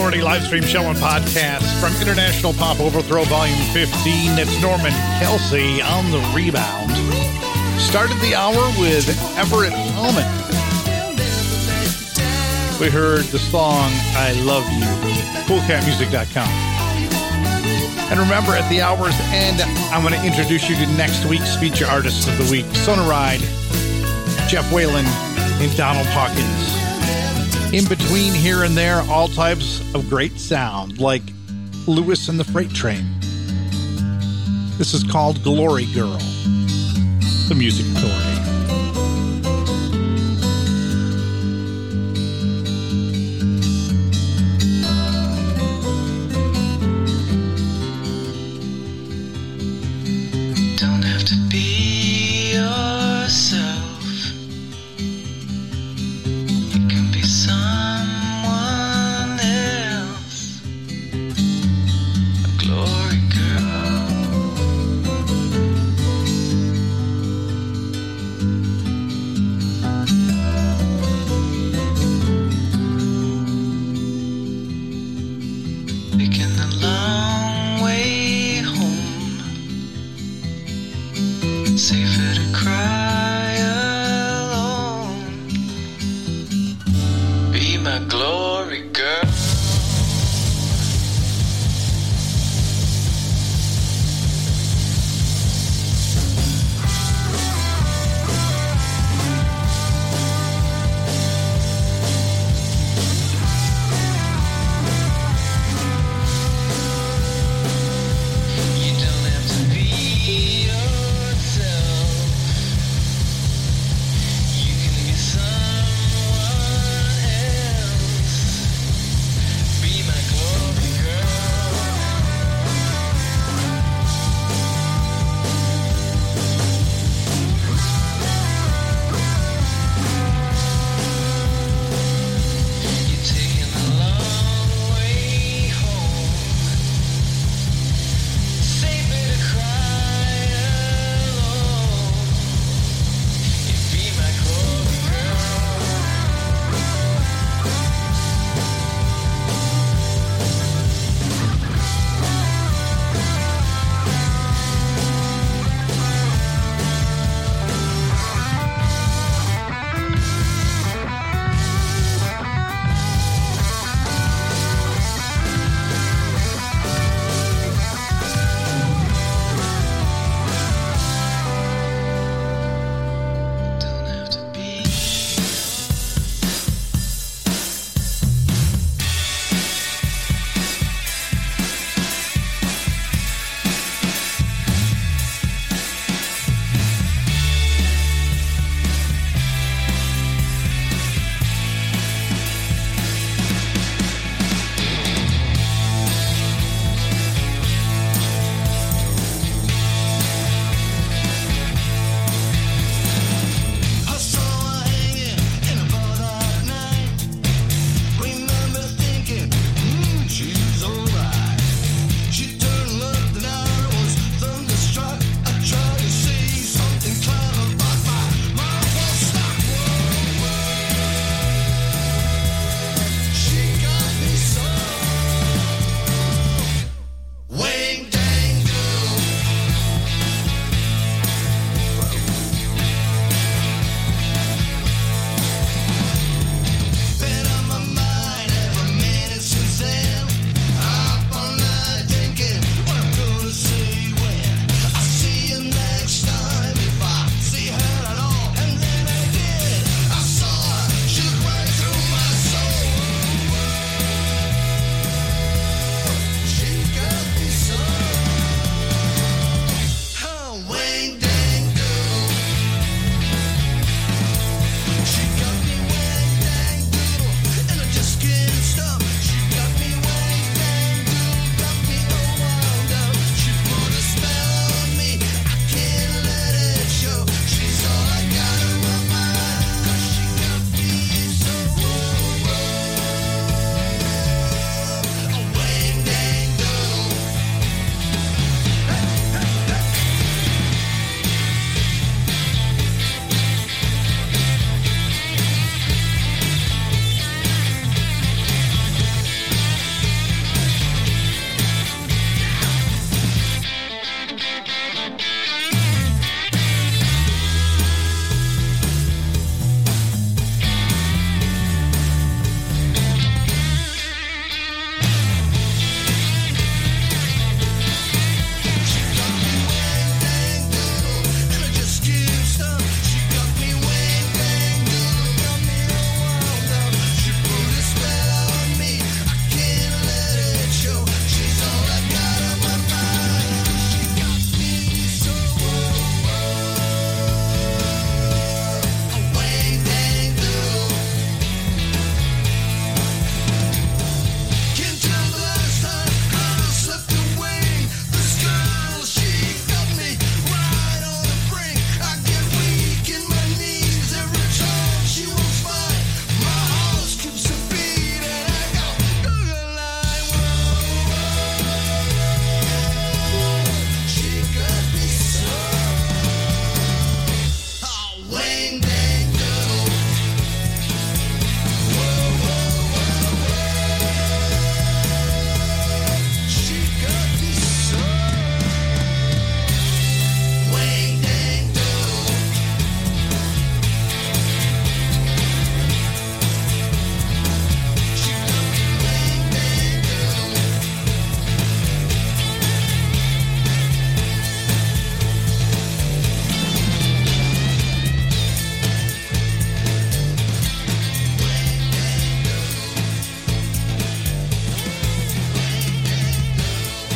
Authority live stream show and podcast from International Pop Overthrow Volume 15. It's Norman Kelsey on the rebound. Started the hour with Everett Hellman. We heard the song I Love You, coolcatmusic.com. And remember, at the hour's end, I'm going to introduce you to next week's feature artist of the week, Sona Ride, Jeff Whalen, and Donald Hawkins. In between here and there, all types of great sound, like Lewis and the Freight Train. This is called Glory Girl, the Music Authority.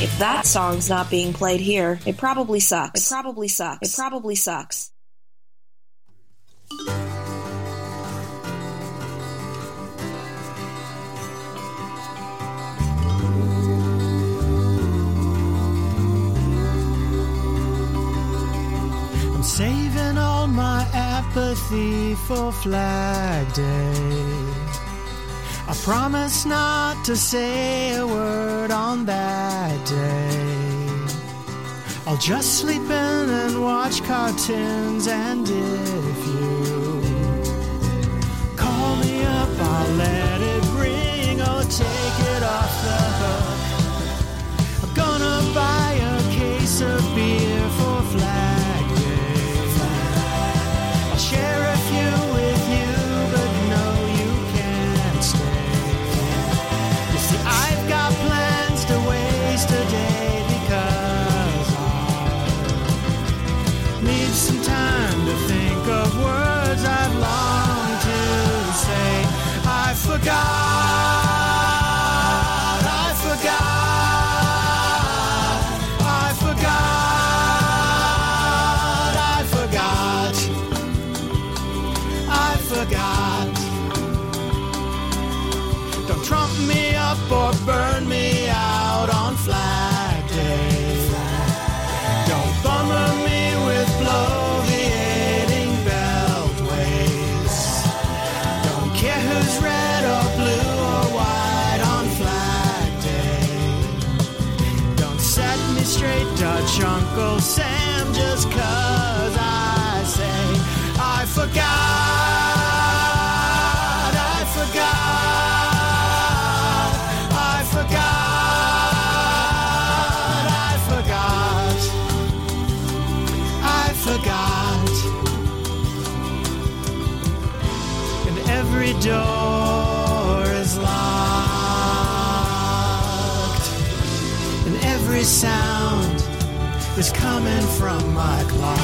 If that song's not being played here, it probably sucks. It probably sucks. It probably sucks. I'm saving all my apathy for Flag Day. I promise not to say a word on that day. I'll just sleep in and watch cartoons, and if you call me up, I'll let it ring or take it off the hook. from my closet.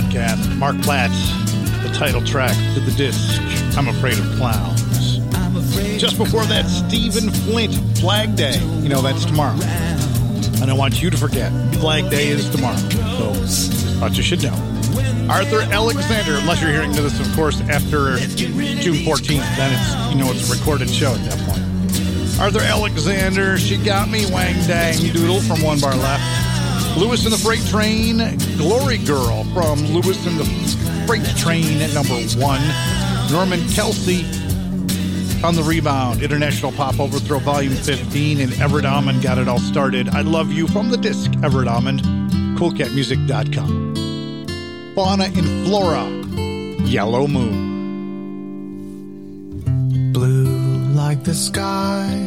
Podcast. Mark Platt, the title track to the disc, I'm Afraid of Clowns. Afraid Just before that, Stephen Flint, Flag Day. You know, that's tomorrow. And I want you to forget. Flag Day is tomorrow. So, thought you should know. Arthur Alexander, unless you're hearing this, of course, after June 14th, then it's, you know, it's a recorded show at that point. Arthur Alexander, She Got Me, Wang Dang Doodle from One Bar Left. Lewis and the Freight Train, Glory Girl from Lewis and the Freight Train at number one. Norman Kelsey on the rebound. International Pop Overthrow Volume 15 and Everett Almond got it all started. I Love You from the disc, Everett Almond, coolcatmusic.com. Fauna and Flora, Yellow Moon. blue like the sky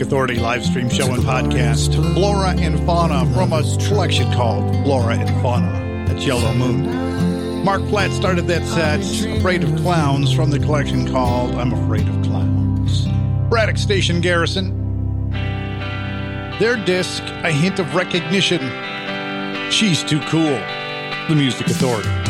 Authority live stream show and podcast. Flora and Fauna from a collection called Flora and Fauna. That's Yellow Moon. Mark Platt started that set, Afraid of Clowns, from the collection called I'm Afraid of Clowns. Braddock Station Garrison. Their disc, A Hint of Recognition. She's Too Cool. The Music Authority.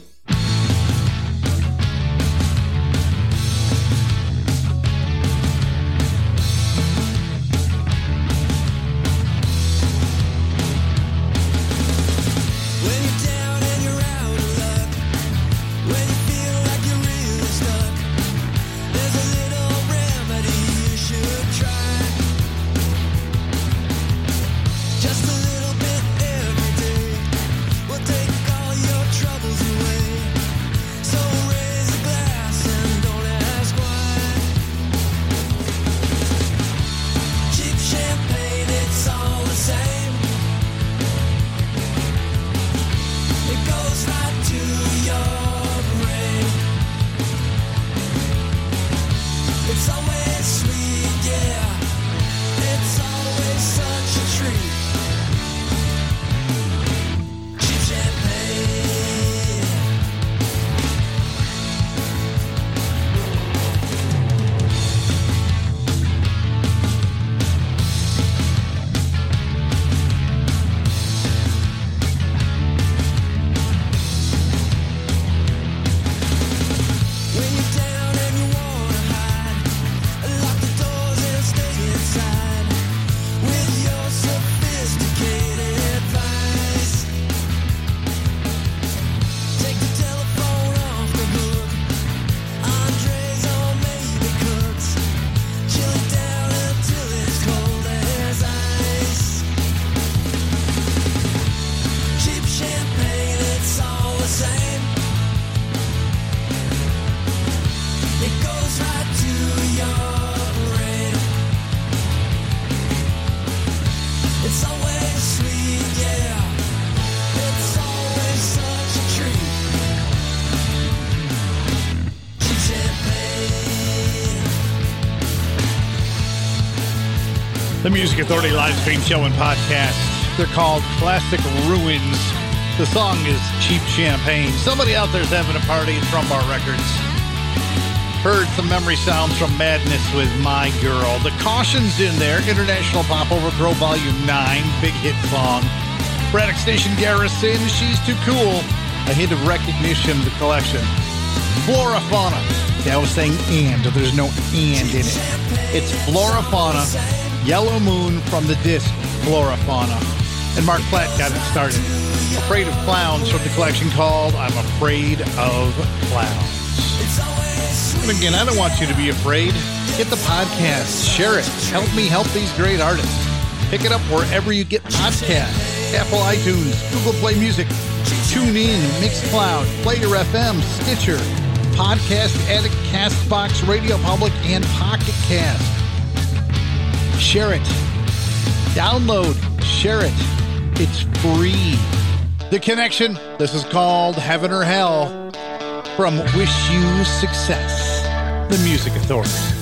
Music Authority live stream show and podcast. They're called Classic Ruins. The song is Cheap Champagne. Somebody out there's having a party at Rumbar Records. Heard some memory sounds from Madness with My Girl. The Caution's in there. International Pop Overthrow Volume 9. Big hit song. Braddock Station Garrison. She's Too Cool. A hint of recognition the collection. Flora Fauna. Yeah, I was saying and. There's no and in it. It's Flora Fauna. Yellow Moon from the disc Flora Fauna. And Mark Platt got it started. Afraid of Clowns from the collection called I'm Afraid of Clowns. And again, I don't want you to be afraid. Get the podcast, share it, help me help these great artists. Pick it up wherever you get podcasts Apple iTunes, Google Play Music, TuneIn, Mixcloud, Player FM, Stitcher, Podcast Addict, Castbox, Radio Public, and Pocket Cast. Share it. Download, share it. It's free. The Connection. This is called Heaven or Hell from Wish You Success, the Music Authority.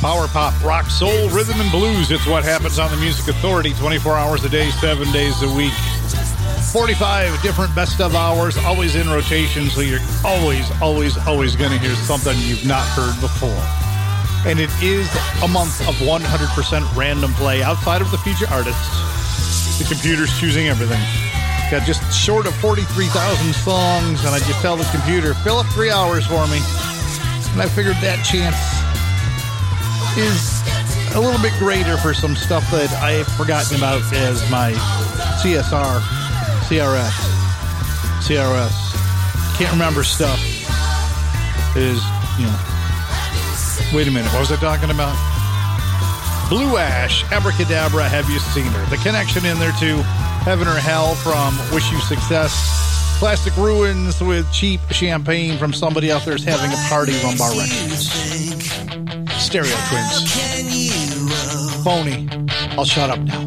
Pop, rock, soul, rhythm, and blues. It's what happens on the Music Authority 24 hours a day, seven days a week. 45 different best of hours, always in rotation, so you're always, always, always going to hear something you've not heard before. And it is a month of 100% random play outside of the feature artists. The computer's choosing everything. Got just short of 43,000 songs, and I just tell the computer, fill up three hours for me. And I figured that chance is a little bit greater for some stuff that I've forgotten about as my CSR, CRS, CRS. Can't remember stuff. Is, you know. Wait a minute, what was I talking about? Blue Ash, Abracadabra, Have You Seen Her? The connection in there to Heaven or Hell from Wish You Success. Classic Ruins with Cheap Champagne from somebody out there's having a party from Bar Records. Stereo Twins. Phony. I'll shut up now.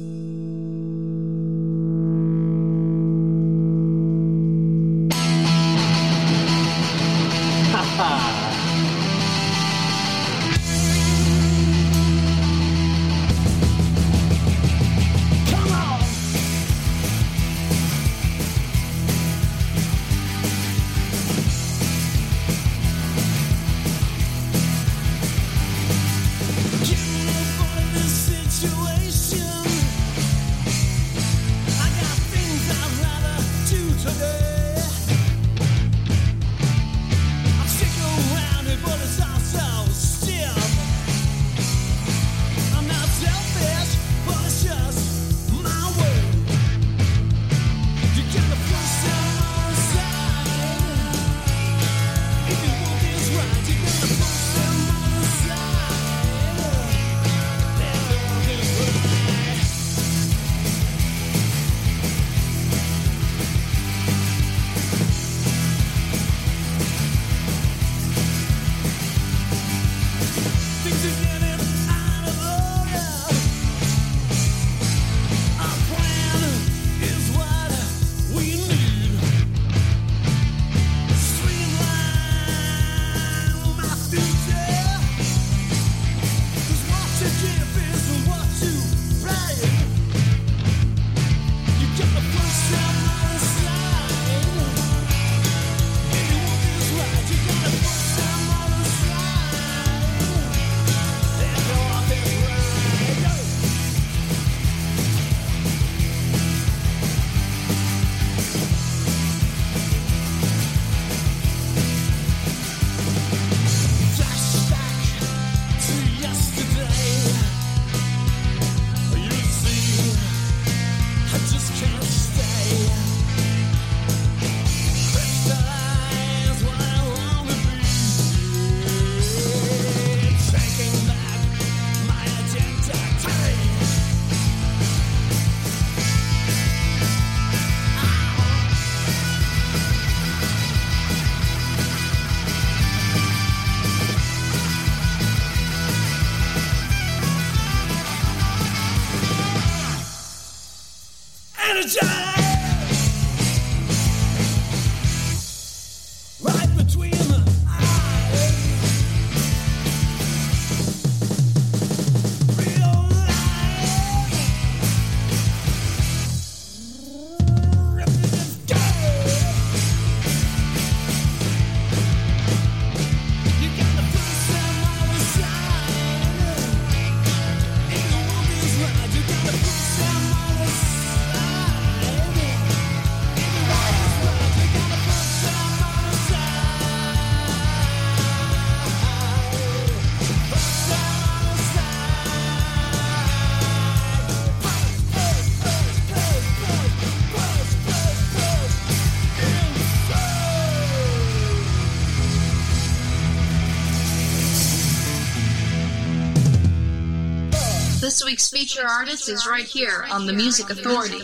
Week's feature artist is right here on the Music Authority.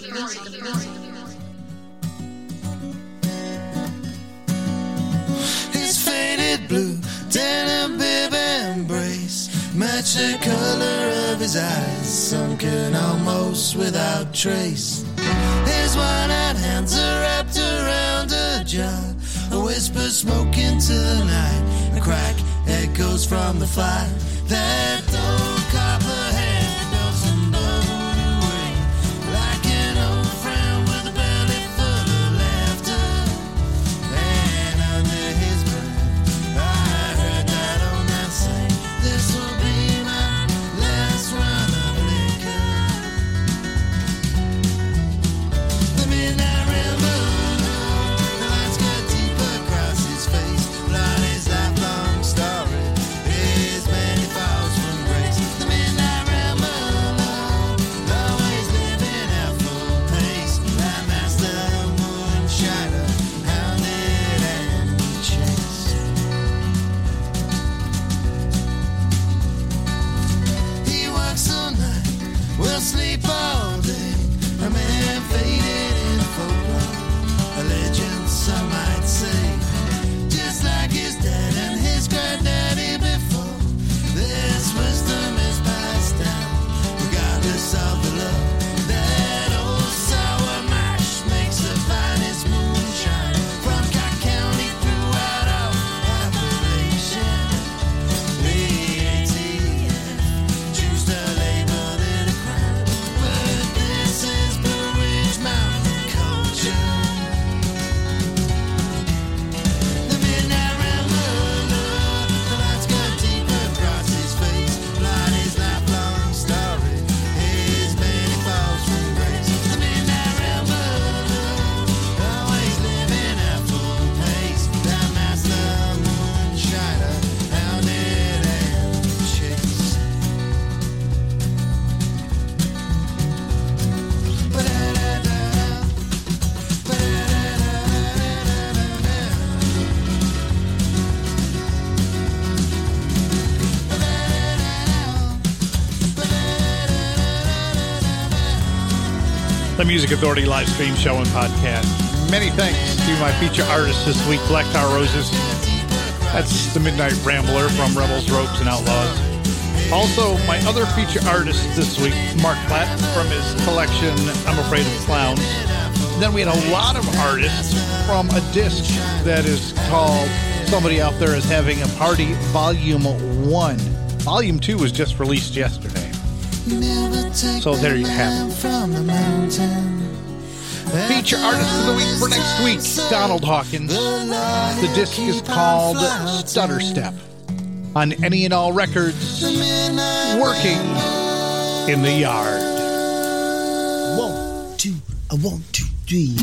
His faded blue denim bib embrace match the color of his eyes, sunken almost without trace. His wide-eyed hands are wrapped around a jar, a whisper smoke into the night, a crack echoes from the fire. That Music Authority live stream show and podcast. Many thanks to my feature artist this week, Black Tar Roses. That's the Midnight Rambler from Rebels, Rogues, and Outlaws. Also, my other feature artist this week, Mark Platt, from his collection I'm Afraid of Clowns. Then we had a lot of artists from a disc that is called Somebody Out There is Having a Party Volume 1. Volume 2 was just released yesterday. So there you have it. From the mountain. Feature artist of the week for next week, Donald Hawkins. The disc is called Stutter Step on any and all records. Working in the yard. One, two, a one, two, three.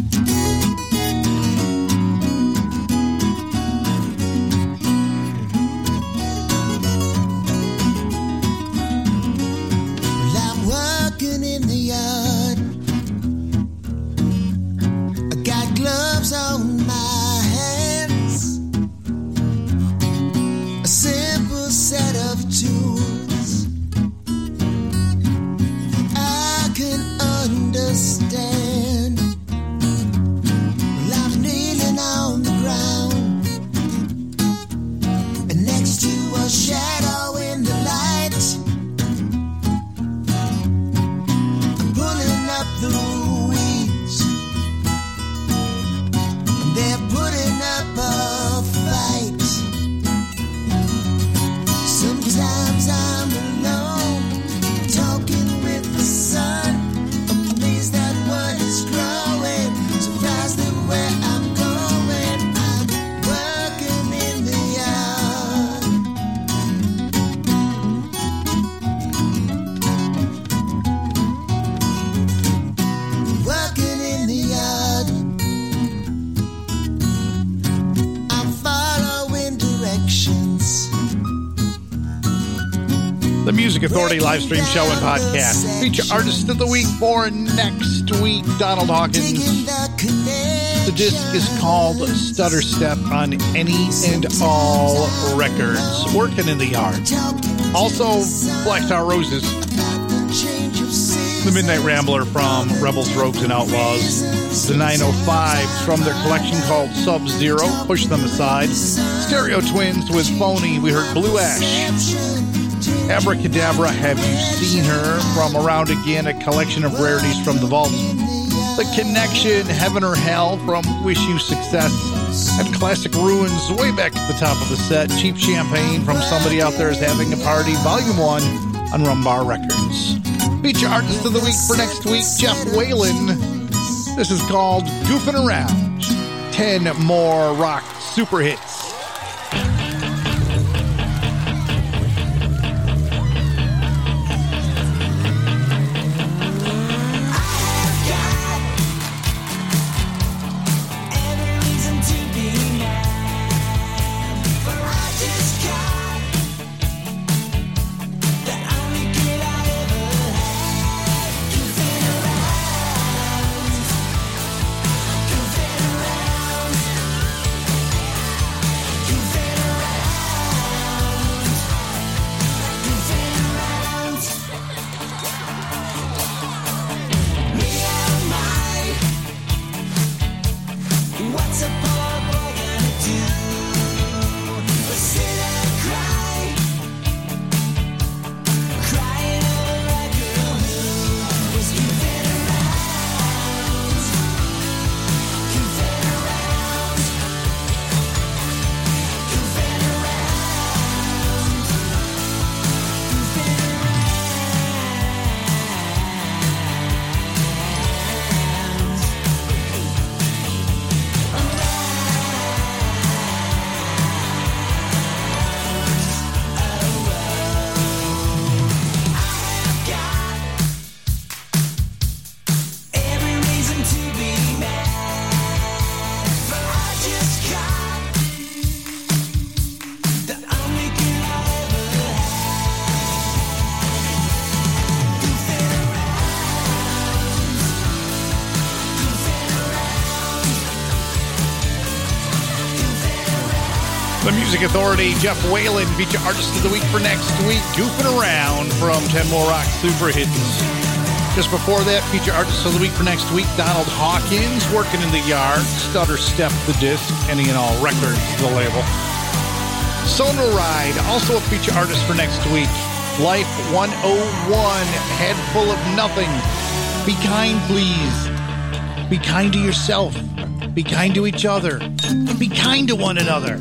Authority live stream show and podcast. Feature artist of the week for next week, Donald Hawkins. The disc is called Stutter Step on Any and All Records. Working in the yard. Also, Black Star Roses. The Midnight Rambler from Rebels, Rogues, and Outlaws. The 905s from their collection called Sub Zero. Push them aside. Stereo Twins with Phony. We heard Blue Ash. Abracadabra, Have You Seen Her? From Around Again, a collection of rarities from the vault. The Connection, Heaven or Hell from Wish You Success. And Classic Ruins, way back at the top of the set. Cheap Champagne from Somebody Out There is Having a Party, Volume 1 on Rumbar Records. Feature artist of the week for next week, Jeff Whalen. This is called Goofing Around. 10 more rock super hits. Authority, Jeff Whalen, feature artist of the week for next week, Goofing Around from 10 More Rock Super Hits. Just before that, feature artist of the week for next week, Donald Hawkins, Working in the Yard, Stutter Step the Disc, Any and All Records, the label. Sonar Ride, also a feature artist for next week, Life 101, Head Full of Nothing. Be kind, please. Be kind to yourself. Be kind to each other. Be kind to one another.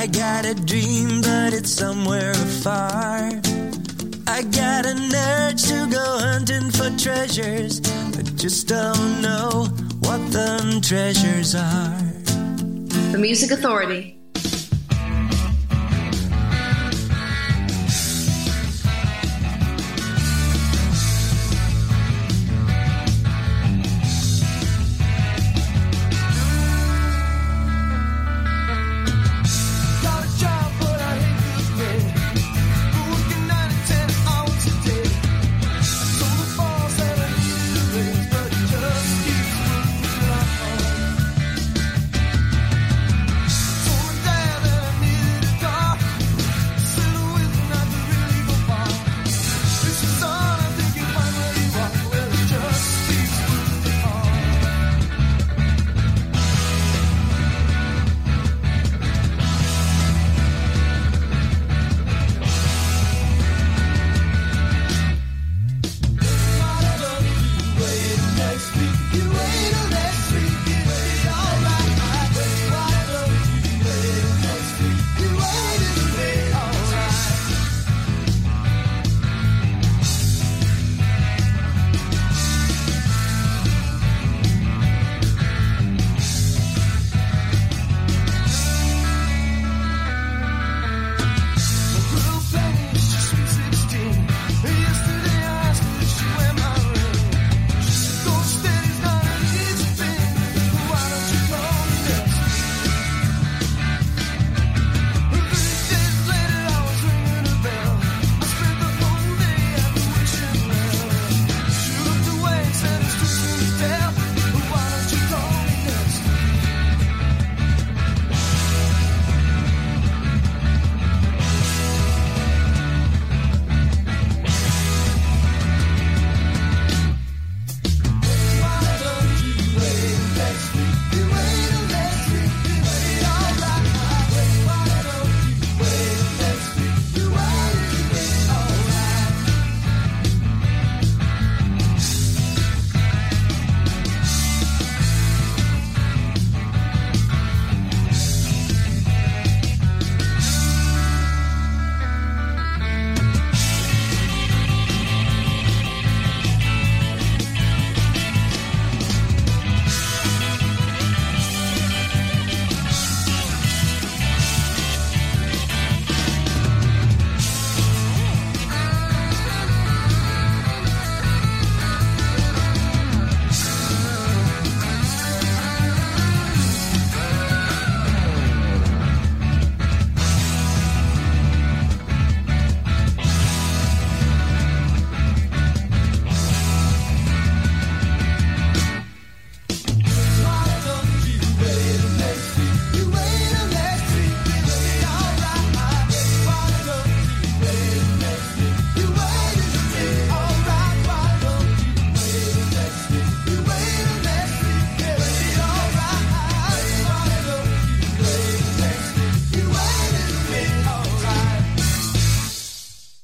I got a dream, but it's somewhere far. I got an urge to go hunting for treasures, but just don't know what them treasures are. The Music Authority.